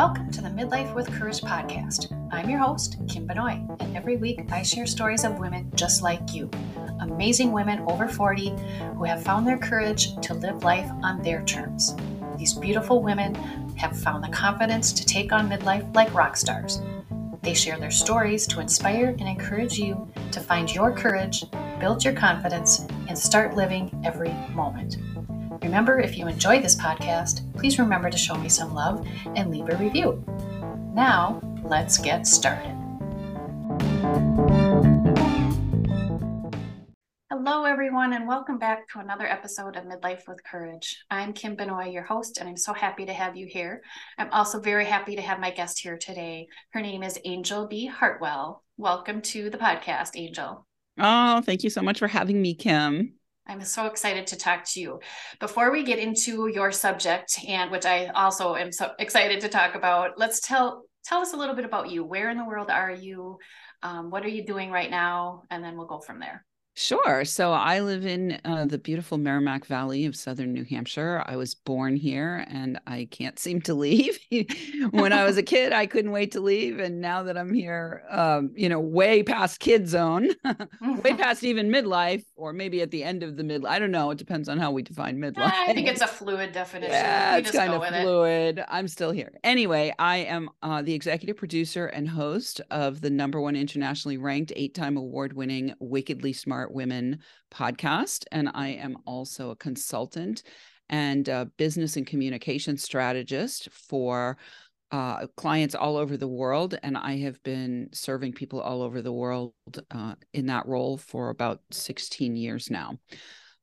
Welcome to the Midlife with Courage podcast. I'm your host, Kim Benoit, and every week I share stories of women just like you. Amazing women over 40 who have found their courage to live life on their terms. These beautiful women have found the confidence to take on midlife like rock stars. They share their stories to inspire and encourage you to find your courage, build your confidence, and start living every moment. Remember, if you enjoy this podcast, please remember to show me some love and leave a review. Now, let's get started. Hello, everyone, and welcome back to another episode of Midlife with Courage. I'm Kim Benoit, your host, and I'm so happy to have you here. I'm also very happy to have my guest here today. Her name is Anjel B. Hartwell. Welcome to the podcast, Anjel. Oh, thank you so much for having me, Kim. I'm so excited to talk to you. Before we get into your subject, and which I also am so excited to talk about, let's tell tell us a little bit about you. Where in the world are you? Um, what are you doing right now? And then we'll go from there. Sure. So I live in uh, the beautiful Merrimack Valley of southern New Hampshire. I was born here and I can't seem to leave. when I was a kid, I couldn't wait to leave. And now that I'm here, um, you know, way past kid zone, way past even midlife, or maybe at the end of the midlife. I don't know. It depends on how we define midlife. I think it's a fluid definition. Yeah, it's kind of fluid. It. I'm still here. Anyway, I am uh, the executive producer and host of the number one internationally ranked, eight time award winning Wickedly Smart Women podcast. And I am also a consultant and a business and communication strategist for uh, clients all over the world. And I have been serving people all over the world uh, in that role for about 16 years now.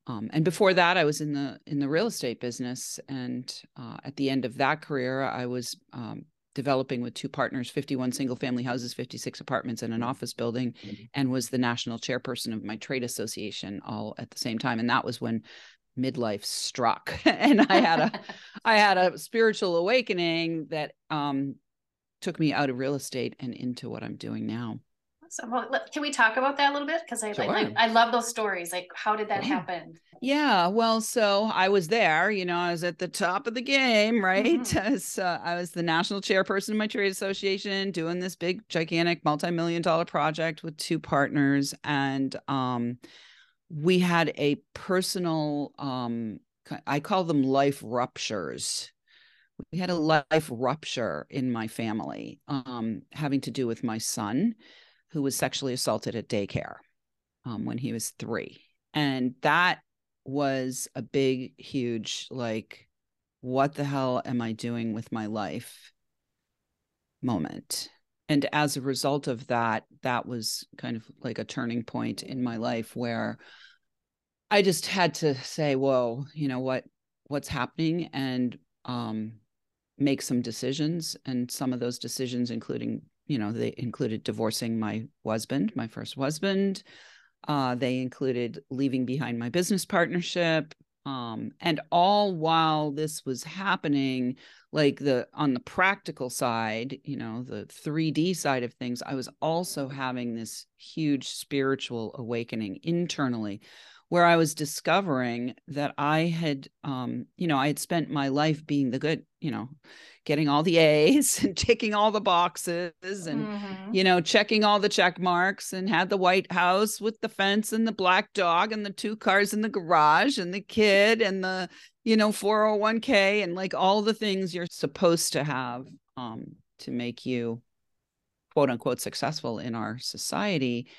Um, and before that, I was in the in the real estate business, and uh, at the end of that career, I was um, developing with two partners 51 single family houses 56 apartments and an mm-hmm. office building mm-hmm. and was the national chairperson of my trade association all at the same time and that was when midlife struck and i had a i had a spiritual awakening that um took me out of real estate and into what i'm doing now so well, can we talk about that a little bit? Because I, sure. I, I love those stories. Like, how did that happen? Yeah, well, so I was there. You know, I was at the top of the game, right? Mm-hmm. so I was the national chairperson of my trade association, doing this big, gigantic, multi-million dollar project with two partners, and um, we had a personal. Um, I call them life ruptures we had a life rupture in my family um, having to do with my son who was sexually assaulted at daycare um, when he was three. And that was a big, huge, like, what the hell am I doing with my life moment. And as a result of that, that was kind of like a turning point in my life where I just had to say, whoa, you know what, what's happening? And um, make some decisions. And some of those decisions, including you know, they included divorcing my husband, my first husband. Uh, they included leaving behind my business partnership. Um, and all while this was happening, like the on the practical side, you know, the 3D side of things, I was also having this huge spiritual awakening internally where I was discovering that I had, um, you know, I had spent my life being the good, you know, getting all the A's and ticking all the boxes and, mm-hmm. you know, checking all the check marks and had the White House with the fence and the black dog and the two cars in the garage and the kid and the, you know, 401k and like all the things you're supposed to have um, to make you quote unquote successful in our society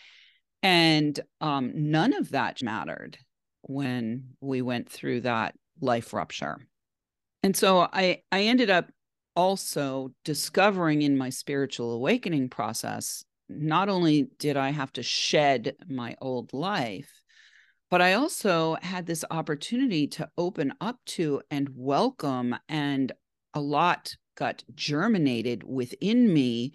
and um, none of that mattered when we went through that life rupture. And so I, I ended up also discovering in my spiritual awakening process, not only did I have to shed my old life, but I also had this opportunity to open up to and welcome, and a lot got germinated within me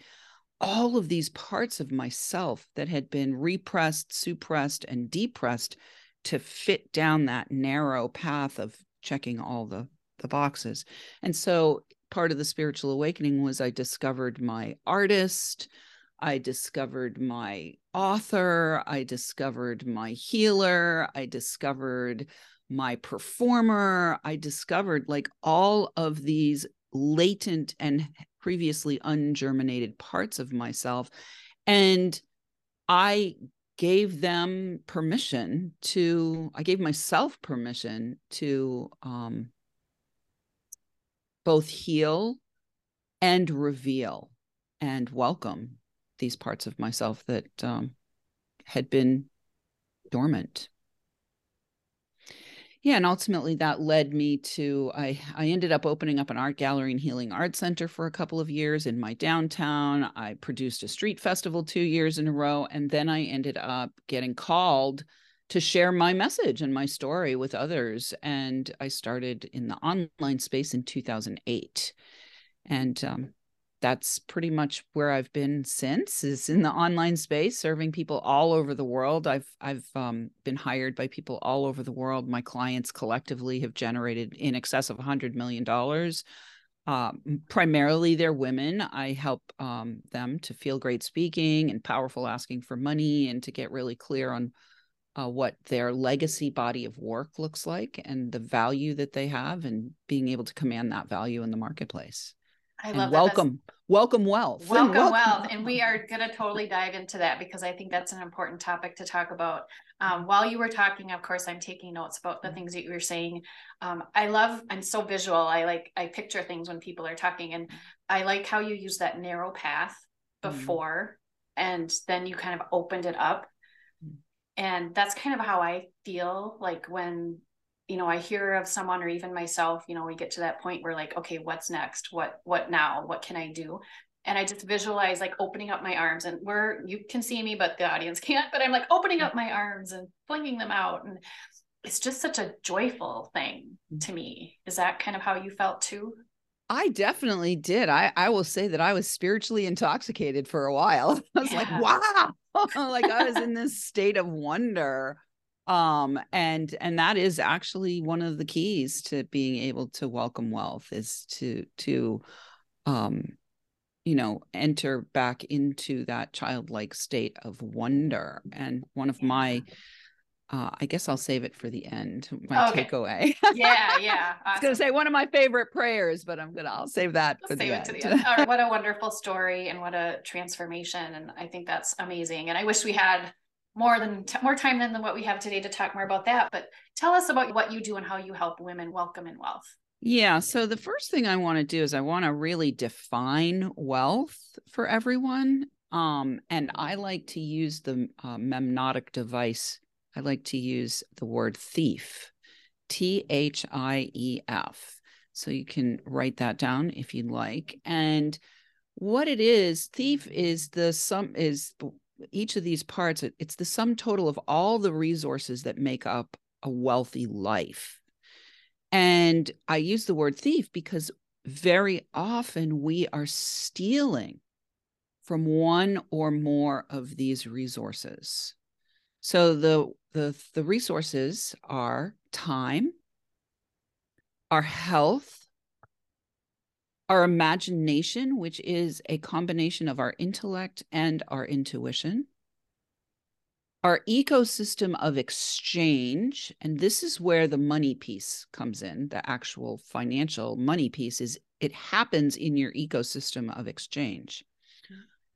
all of these parts of myself that had been repressed, suppressed, and depressed to fit down that narrow path of checking all the the boxes. And so part of the spiritual awakening was I discovered my artist, I discovered my author, I discovered my healer, I discovered my performer, I discovered like all of these latent and previously ungerminated parts of myself. And I gave them permission to, I gave myself permission to um, both heal and reveal and welcome these parts of myself that um, had been dormant. Yeah and ultimately that led me to i i ended up opening up an art gallery and healing art center for a couple of years in my downtown. I produced a street festival two years in a row and then i ended up getting called to share my message and my story with others and i started in the online space in 2008 and um, that's pretty much where I've been since is in the online space serving people all over the world. I've I've um, been hired by people all over the world. My clients collectively have generated in excess of 100 million dollars. Um, primarily they're women. I help um, them to feel great speaking and powerful asking for money and to get really clear on uh, what their legacy body of work looks like and the value that they have and being able to command that value in the marketplace. I love welcome, welcome wealth. Welcome, welcome wealth. And we are going to totally dive into that because I think that's an important topic to talk about. Um, while you were talking, of course, I'm taking notes about the things that you were saying. Um, I love, I'm so visual. I like, I picture things when people are talking, and I like how you use that narrow path mm-hmm. before, mm-hmm. and then you kind of opened it up. And that's kind of how I feel like when you know i hear of someone or even myself you know we get to that point where like okay what's next what what now what can i do and i just visualize like opening up my arms and where you can see me but the audience can't but i'm like opening up my arms and flinging them out and it's just such a joyful thing mm. to me is that kind of how you felt too I definitely did. I I will say that I was spiritually intoxicated for a while. I was yeah. like, wow. like I was in this state of wonder um and and that is actually one of the keys to being able to welcome wealth is to to um you know enter back into that childlike state of wonder. And one of my uh, I guess I'll save it for the end. My okay. takeaway. yeah, yeah. Awesome. I was gonna say one of my favorite prayers, but I'm gonna I'll save that for save the, end. the end. what a wonderful story and what a transformation, and I think that's amazing. And I wish we had more than more time than what we have today to talk more about that. But tell us about what you do and how you help women welcome in wealth. Yeah. So the first thing I want to do is I want to really define wealth for everyone. Um, and I like to use the uh, memnotic device. I like to use the word thief, T H I E F. So you can write that down if you'd like. And what it is, thief is the sum is each of these parts, it, it's the sum total of all the resources that make up a wealthy life. And I use the word thief because very often we are stealing from one or more of these resources. So the the the resources are time, our health, our imagination, which is a combination of our intellect and our intuition, our ecosystem of exchange, and this is where the money piece comes in, the actual financial money piece is it happens in your ecosystem of exchange.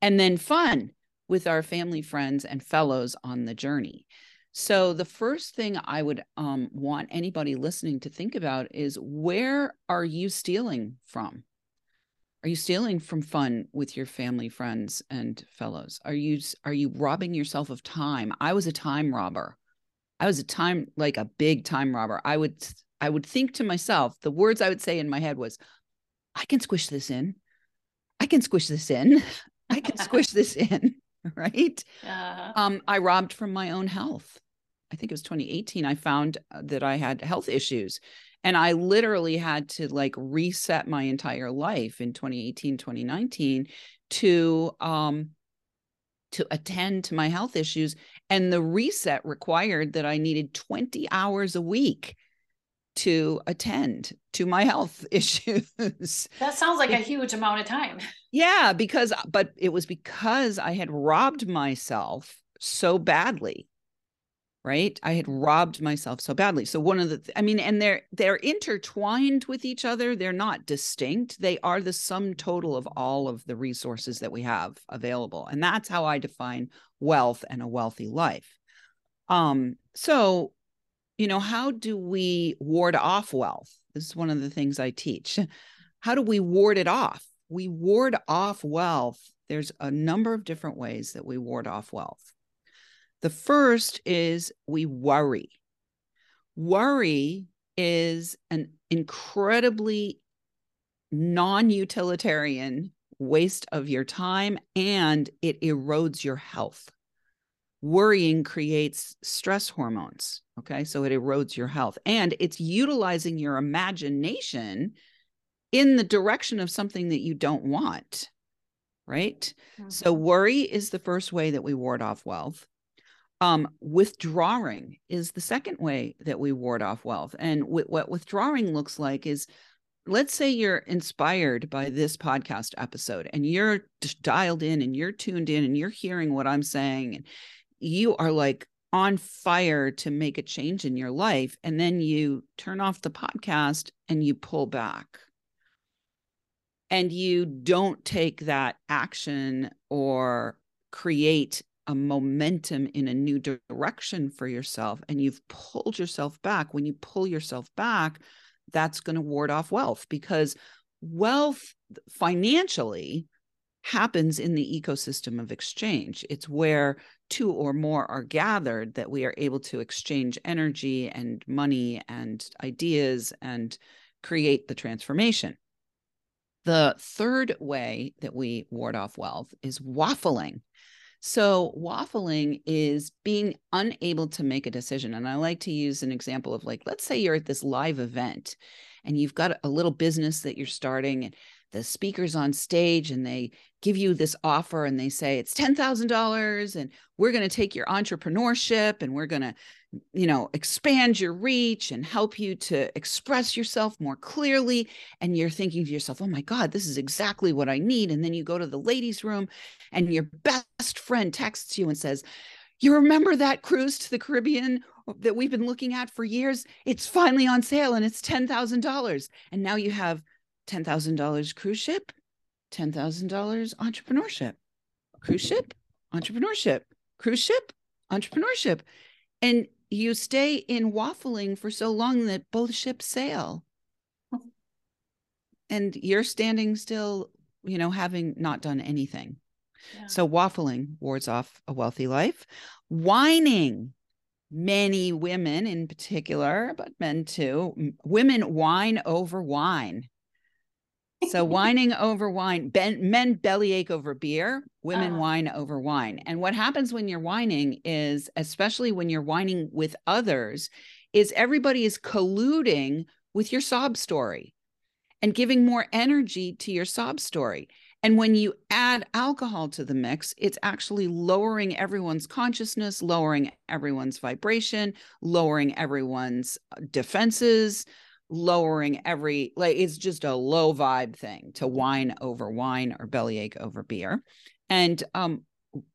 And then fun with our family, friends, and fellows on the journey. So, the first thing I would um, want anybody listening to think about is where are you stealing from? Are you stealing from fun with your family, friends, and fellows? Are you are you robbing yourself of time? I was a time robber. I was a time like a big time robber. I would I would think to myself, the words I would say in my head was, I can squish this in. I can squish this in. I can squish this in. Right. Uh-huh. Um, I robbed from my own health. I think it was 2018. I found uh, that I had health issues and i literally had to like reset my entire life in 2018 2019 to um to attend to my health issues and the reset required that i needed 20 hours a week to attend to my health issues. That sounds like a huge amount of time. Yeah because but it was because i had robbed myself so badly right? I had robbed myself so badly. So one of the i mean and they're they're intertwined with each other. They're not distinct. They are the sum total of all of the resources that we have available. And that's how i define wealth and a wealthy life. Um so you know how do we ward off wealth? This is one of the things i teach. How do we ward it off? We ward off wealth. There's a number of different ways that we ward off wealth. The first is we worry. Worry is an incredibly non utilitarian waste of your time and it erodes your health. Worrying creates stress hormones. Okay. So it erodes your health and it's utilizing your imagination in the direction of something that you don't want. Right. Mm-hmm. So worry is the first way that we ward off wealth. Um, withdrawing is the second way that we ward off wealth. And w- what withdrawing looks like is let's say you're inspired by this podcast episode and you're dialed in and you're tuned in and you're hearing what I'm saying and you are like on fire to make a change in your life and then you turn off the podcast and you pull back and you don't take that action or create a momentum in a new direction for yourself and you've pulled yourself back, when you pull yourself back, that's going to ward off wealth because wealth financially happens in the ecosystem of exchange. It's where two or more are gathered that we are able to exchange energy and money and ideas and create the transformation. The third way that we ward off wealth is waffling. So, waffling is being unable to make a decision. And I like to use an example of like, let's say you're at this live event and you've got a little business that you're starting and the speakers on stage and they give you this offer and they say it's $10,000 and we're going to take your entrepreneurship and we're going to you know expand your reach and help you to express yourself more clearly. And you're thinking to yourself oh my god this is exactly what i need. And then you go to the ladies room and your best friend texts you and says you remember that cruise to the caribbean that we've been looking at for years? It's finally on sale and it's $10,000 and now you have $10,000 cruise ship $10,000 entrepreneurship cruise ship entrepreneurship cruise ship entrepreneurship. And you stay in waffling for so long that both ships sail. And you're standing still you know having not done anything. Yeah. so waffling wards off a wealthy life. Whining. Many women in particular but men too women whine over wine so whining over wine ben, men bellyache over beer women uh whine over wine. And what happens when you're whining is especially when you're whining with others is everybody is colluding with your sob story and giving more energy to your sob story. And when you add alcohol to the mix it's actually lowering everyone's consciousness lowering everyone's vibration lowering everyone's uh, defenses lowering every like it's just a low vibe thing to wine over wine or bellyache over beer. And um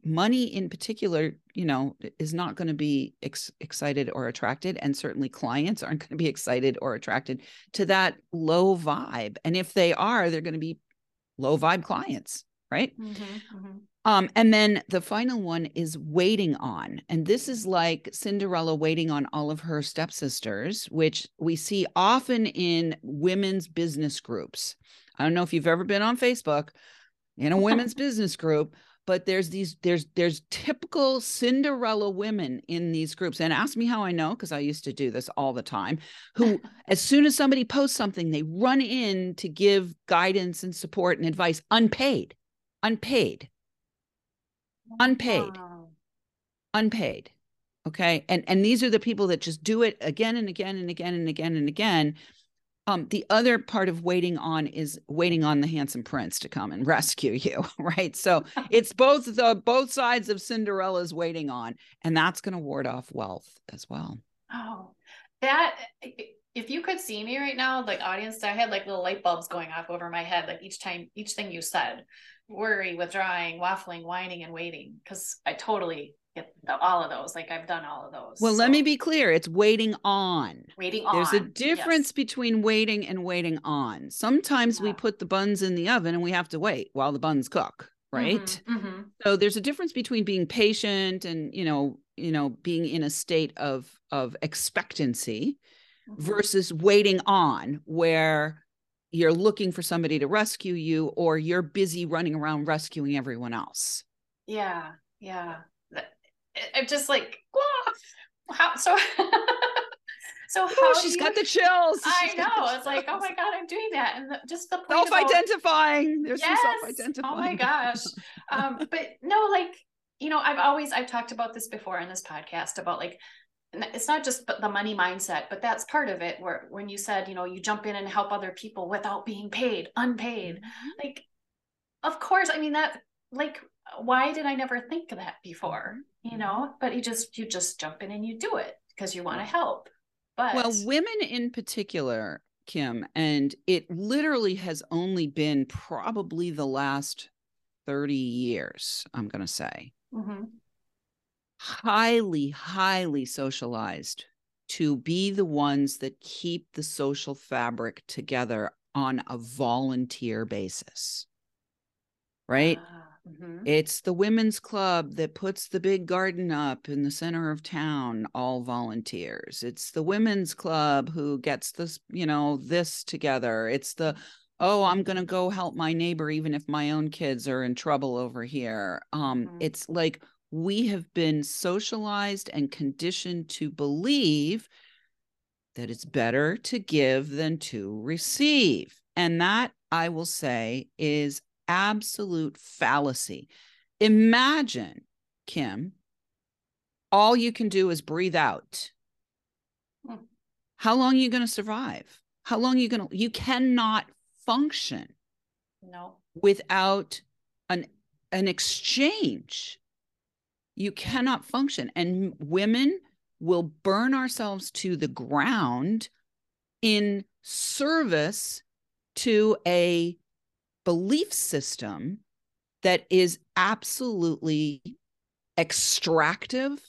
money in particular you know is not going to be ex- excited or attracted and certainly clients aren't going to be excited or attracted to that low vibe. And if they are they're going to be low vibe clients right? Mm-hmm, mm-hmm. Um, and then the final one is waiting on. And this is like Cinderella waiting on all of her stepsisters, which we see often in women's business groups. I don't know if you've ever been on Facebook in a women's business group, but there's these there's there's typical Cinderella women in these groups. And ask me how I know because I used to do this all the time. Who as soon as somebody posts something, they run in to give guidance and support and advice unpaid. Unpaid unpaid. Wow. unpaid okay? And and these are the people that just do it again and again and again and again and again. Um the other part of waiting on is waiting on the handsome prince to come and rescue you right? So it's both the both sides of cinderella's waiting on and that's going to ward off wealth as well. Oh that if you could see me right now like audience i had like little light bulbs going off over my head like each time each thing you said worry, withdrawing, waffling, whining, and waiting because I totally get the, all of those. Like I've done all of those. Well, so. let me be clear. It's waiting on. Waiting on. There's a difference yes. between waiting and waiting on. Sometimes yeah. we put the buns in the oven and we have to wait while the buns cook, right? Mm-hmm, mm-hmm. So there's a difference between being patient and, you know, you know, being in a state of of expectancy. Versus waiting on where you're looking for somebody to rescue you or you're busy running around rescuing everyone else. Yeah. Yeah I'm just like, how so? so how Ooh, she's you, got the chills. I she's know. It's like, oh my god, I'm doing that, and the, just the self-identifying. There's yes, self-identifying. Oh my gosh. um, but no, like you know, I've always I've talked about this before in this podcast about like it's not just the money mindset, but that's part of it. Where when you said, you know, you jump in and help other people without being paid, unpaid, mm-hmm. like, of course, I mean that like why did I never think of that before? You know, but you just you just jump in and you do it because you want to help. But well, women in particular, Kim, and it literally has only been probably the last 30 years, I'm going to say. Mm-hmm. Highly, highly socialized to be the ones that keep the social fabric together on a volunteer basis. Right? Uh Mm-hmm. It's the women's club that puts the big garden up in the center of town, all volunteers. It's the women's club who gets this, you know, this together. It's the, oh, I'm going to go help my neighbor, even if my own kids are in trouble over here. Um, mm-hmm. It's like we have been socialized and conditioned to believe that it's better to give than to receive. And that, I will say, is absolute fallacy. Imagine, Kim, all you can do is breathe out. Hmm. How long are you going to survive? How long are you going to, you cannot function. No. Without an, an exchange. You cannot function. And women will burn ourselves to the ground in service to a belief system that is absolutely extractive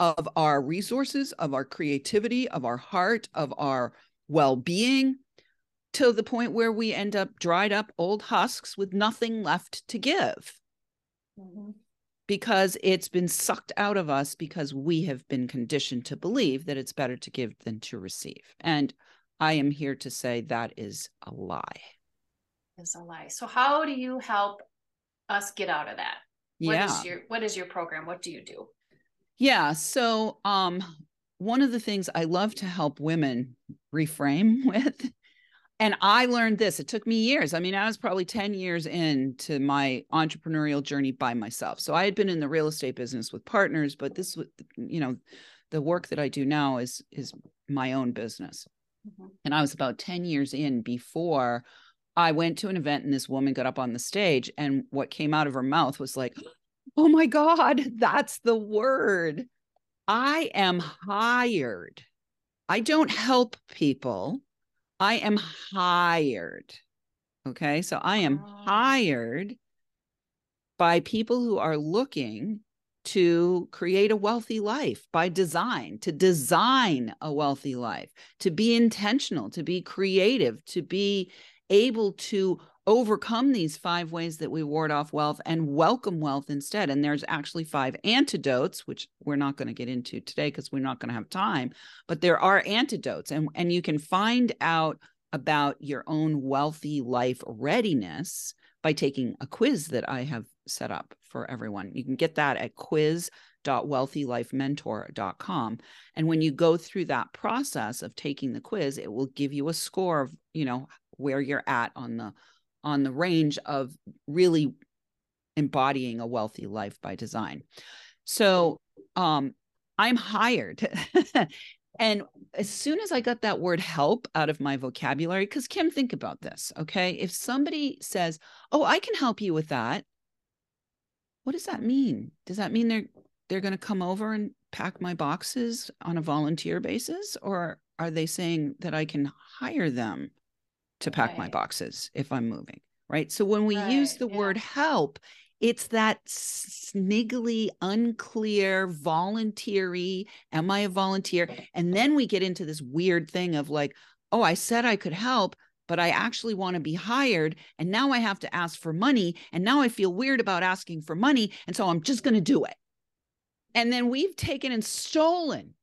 of our resources, of our creativity, of our heart, of our well being, to the point where we end up dried up old husks with nothing left to give. Mm-hmm. Because it's been sucked out of us because we have been conditioned to believe that it's better to give than to receive. And I am here to say that is a lie is a lie. So how do you help us get out of that? What yeah. is your what is your program? What do you do? Yeah. So um one of the things I love to help women reframe with, and I learned this, it took me years. I mean, I was probably 10 years into my entrepreneurial journey by myself. So I had been in the real estate business with partners, but this was, you know, the work that I do now is is my own business. Mm-hmm. And I was about 10 years in before I went to an event and this woman got up on the stage, and what came out of her mouth was like, Oh my God, that's the word. I am hired. I don't help people. I am hired. Okay. So I am oh. hired by people who are looking to create a wealthy life by design, to design a wealthy life, to be intentional, to be creative, to be able to overcome these five ways that we ward off wealth and welcome wealth instead. And there's actually five antidotes, which we're not going to get into today because we're not going to have time, but there are antidotes. And, and you can find out about your own wealthy life readiness by taking a quiz that I have set up for everyone. You can get that at quiz quiz.wealthylifementor.com. And when you go through that process of taking the quiz, it will give you a score of, you know, where you're at on the on the range of really embodying a wealthy life by design. So um I'm hired. and as soon as I got that word help out of my vocabulary, because Kim, think about this, okay? If somebody says, Oh, I can help you with that, what does that mean? Does that mean they're they're gonna come over and pack my boxes on a volunteer basis? Or are they saying that I can hire them to pack right. my boxes if I'm moving, right? So when we right. use the yeah. word help, it's that sniggly, unclear, voluntary. Am I a volunteer? And then we get into this weird thing of like, oh, I said I could help, but I actually want to be hired. And now I have to ask for money. And now I feel weird about asking for money. And so I'm just going to do it. And then we've taken and stolen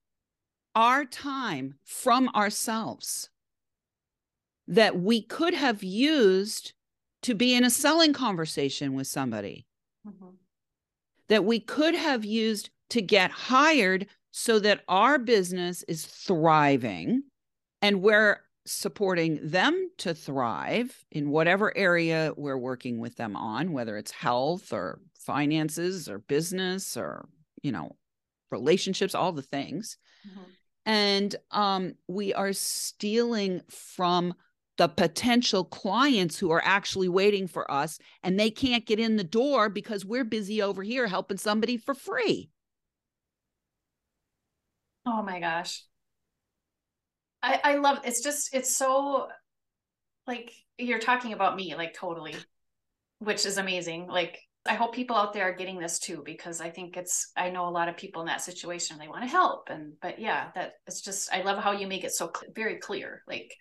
our time from ourselves that we could have used to be in a selling conversation with somebody mm-hmm. that we could have used to get hired so that our business is thriving and we're supporting them to thrive in whatever area we're working with them on whether it's health or finances or business or you know relationships all the things mm-hmm. and um we are stealing from the potential clients who are actually waiting for us and they can't get in the door because we're busy over here helping somebody for free. Oh my gosh. I I love it's just it's so like you're talking about me like totally which is amazing. Like I hope people out there are getting this too because I think it's I know a lot of people in that situation they want to help and but yeah that it's just I love how you make it so cl- very clear like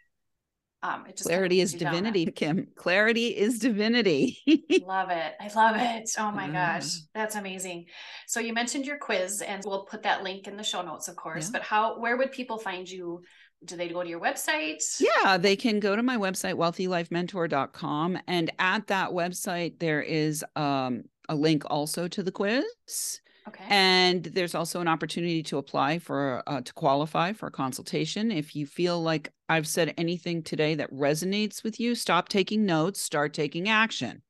um, it just clarity is divinity, Kim. Clarity is divinity. love it. I love it. Oh my gosh, that's amazing. So you mentioned your quiz, and we'll put that link in the show notes, of course. Yeah. But how? Where would people find you? Do they go to your website? Yeah, they can go to my website, wealthylifementor.com. And at that website, there is um, a link also to the quiz. Okay. And there's also an opportunity to apply for uh, to qualify for a consultation. If you feel like I've said anything today that resonates with you, stop taking notes, start taking action.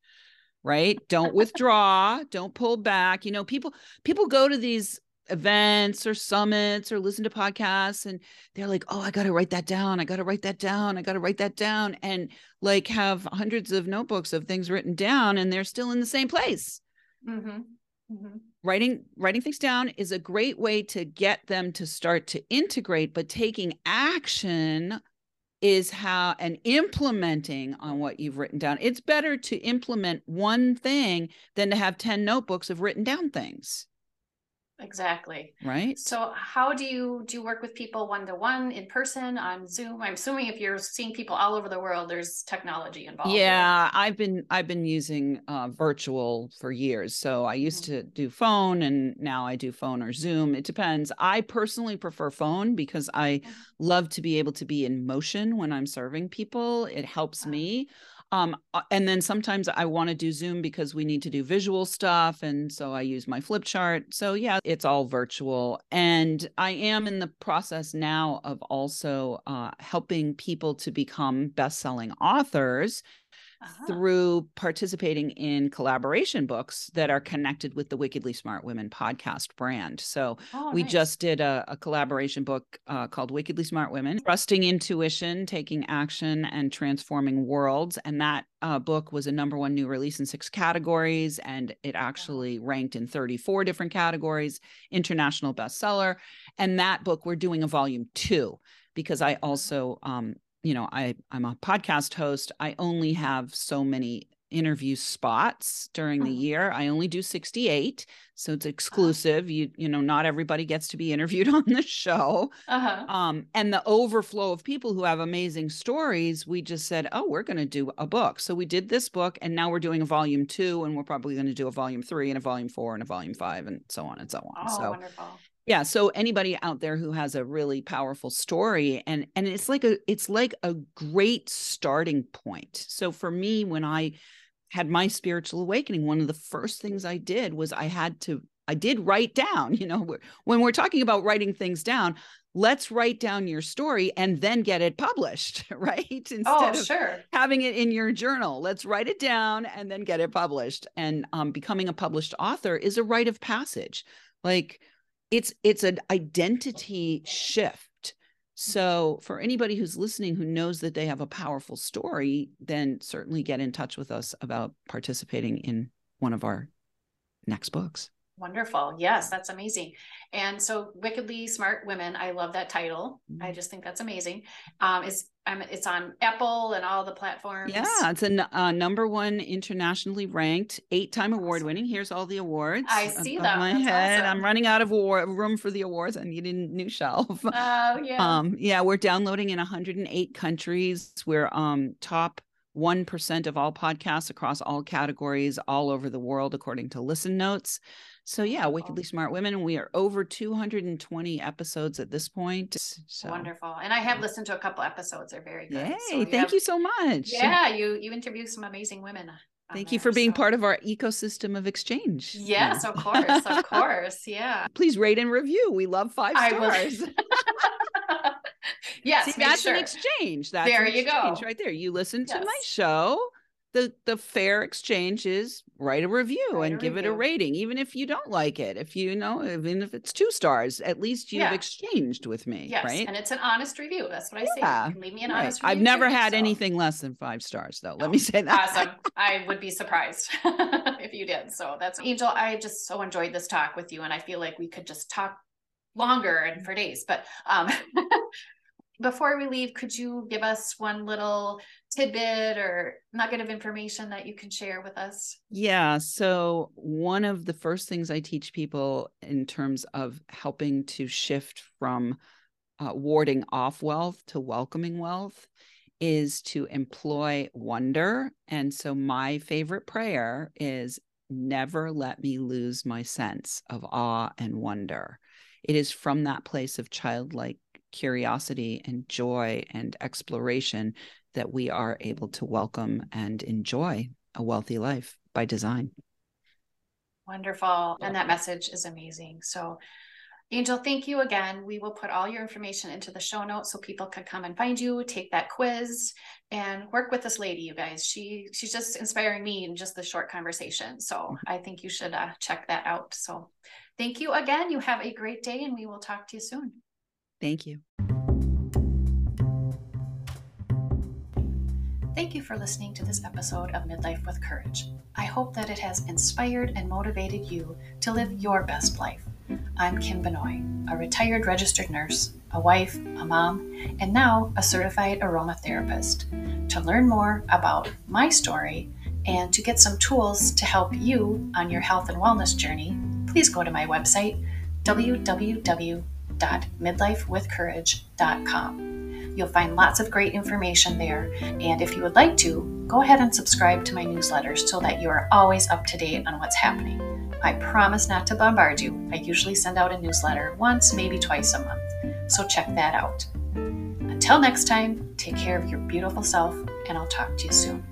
Right? Don't withdraw, don't pull back. You know, people people go to these events or summits or listen to podcasts and they're like, "Oh, I got to write that down. I got to write that down. I got to write that down." And like have hundreds of notebooks of things written down and they're still in the same place. Mm-hmm. Mm-hmm. Writing writing things down is a great way to get them to start to integrate, but taking action is how and implementing on what you've written down. It's better to implement one thing than to have 10 notebooks of written down things. Exactly. Right. So how do you do you work with people one to one in person on Zoom? I'm assuming if you're seeing people all over the world, there's technology involved. Yeah, I've been I've been using uh, virtual for years. So I used mm-hmm. to do phone, and now I do phone or Zoom. It depends. I personally prefer phone because I mm-hmm. love to be able to be in motion when I'm serving people. It helps me. Um, uh, and then sometimes I want to do Zoom because we need to do visual stuff. And so I use my flip chart. So yeah, it's all virtual. And I am in the process now of also uh, helping people to become best selling authors uh-huh. through participating in collaboration books that are connected with the Wickedly Smart Women podcast brand. So oh, we nice. just did a, a collaboration book uh, called Wickedly Smart Women Trusting Intuition, Taking Action, and Transforming Worlds. And that uh, book was a number one new release in six categories, and it actually ranked in 34 different categories, international bestseller. And that book, we're doing a volume two because I also um, you know i i'm a podcast host. I only have so many interview spots during the mm-hmm. year. I only do 68 so it's uh-huh. exclusive. You you know not everybody gets to be interviewed on the show. Uh-huh. um and the overflow of people who have amazing stories we just said oh we're going to do a book. So we did this book and now we're doing a volume two and we're probably going to do a volume three and a volume four and a volume five and so on and so on. Oh, so wonderful yeah so anybody out there who has a really powerful story and and it's like a it's like a great starting point. So for me when i had my spiritual awakening one of the first things i did was i had to i did write down you know when we're talking about writing things down let's write down your story and then get it published right? Instead oh, of having it in your journal let's write it down and then get it published. And um, becoming a published author is a rite of passage. Like it's it's an identity oh. shift. So for anybody who's listening who knows that they have a powerful story then certainly get in touch with us about participating in one of our next books Wonderful. Yes, that's amazing. And so, Wickedly Smart Women, I love that title. I Mm-hmm. just think that's amazing. Um, it's um, it's on Apple and all the platforms. Yeah, it's a uh, number one internationally ranked, eight-time award winning. Here's all the awards. I see them. My that's head. Awesome. I'm running out of award, room for the awards. I need a new shelf. Oh yeah. Um, yeah, we're downloading in 108 countries. We're um top 1% of all podcasts across all categories all over the world, according to Listen Notes. So yeah, Wickedly Smart Women. We are over 220 episodes at this point. So Wonderful. And I have listened to a couple episodes. They're very good. yay, So thank have- you so much. Yeah, you you interview some amazing women. Thank you for being so- part of our ecosystem of exchange. Yes, Yeah. of course, of course. Yeah. Please rate and review. We love five I will- stars. yes, See, that's sure. an exchange. That's There you exchange go. right there. You listen to my show. The the fair exchange is write a review Write and a give it a rating, even if you don't like it. If you know, even if it's two stars, at least you've Yeah. exchanged with me, Yes, right? and it's an honest review. That's what I say. Yeah, You can leave me an Right. honest I've never too, had so- anything less than five stars, though. Let me say that. Awesome. I would be surprised if you did. So that's Anjel. I just so enjoyed this talk with you, and I feel like we could just talk longer and for days. But um, before we leave, could you give us one little tidbit or nugget of information that you can share with us? Yeah. So, one of the first things I teach people in terms of helping to shift from uh, warding off wealth to welcoming wealth is to employ wonder. And so, my favorite prayer is never let me lose my sense of awe and wonder. It is from that place of childlike curiosity and joy and exploration that we are able to welcome and enjoy a wealthy life by design. Wonderful. And that message is amazing. So, Anjel, thank you again. We will put all your information into the show notes so people can come and find you, take that quiz, and work with this lady, you guys. She she's just inspiring me in just the short conversation. So I think you should uh, check that out. So thank you again. You have a great day, and we will talk to you soon. Thank you. Thank you for listening to this episode of Midlife with Courage. I hope that it has inspired and motivated you to live your best life. I'm Kim Benoit, a retired registered nurse, a wife, a mom, and now a certified aromatherapist. To learn more about my story and to get some tools to help you on your health and wellness journey, please go to my website www.midlifewithcourage.com. You'll find lots of great information there. And if you would like to, go ahead and subscribe to my newsletters so that you are always up to date on what's happening. I promise not to bombard you. I usually send out a newsletter once, maybe twice a month. So check that out. Until next time, take care of your beautiful self, and I'll talk to you soon.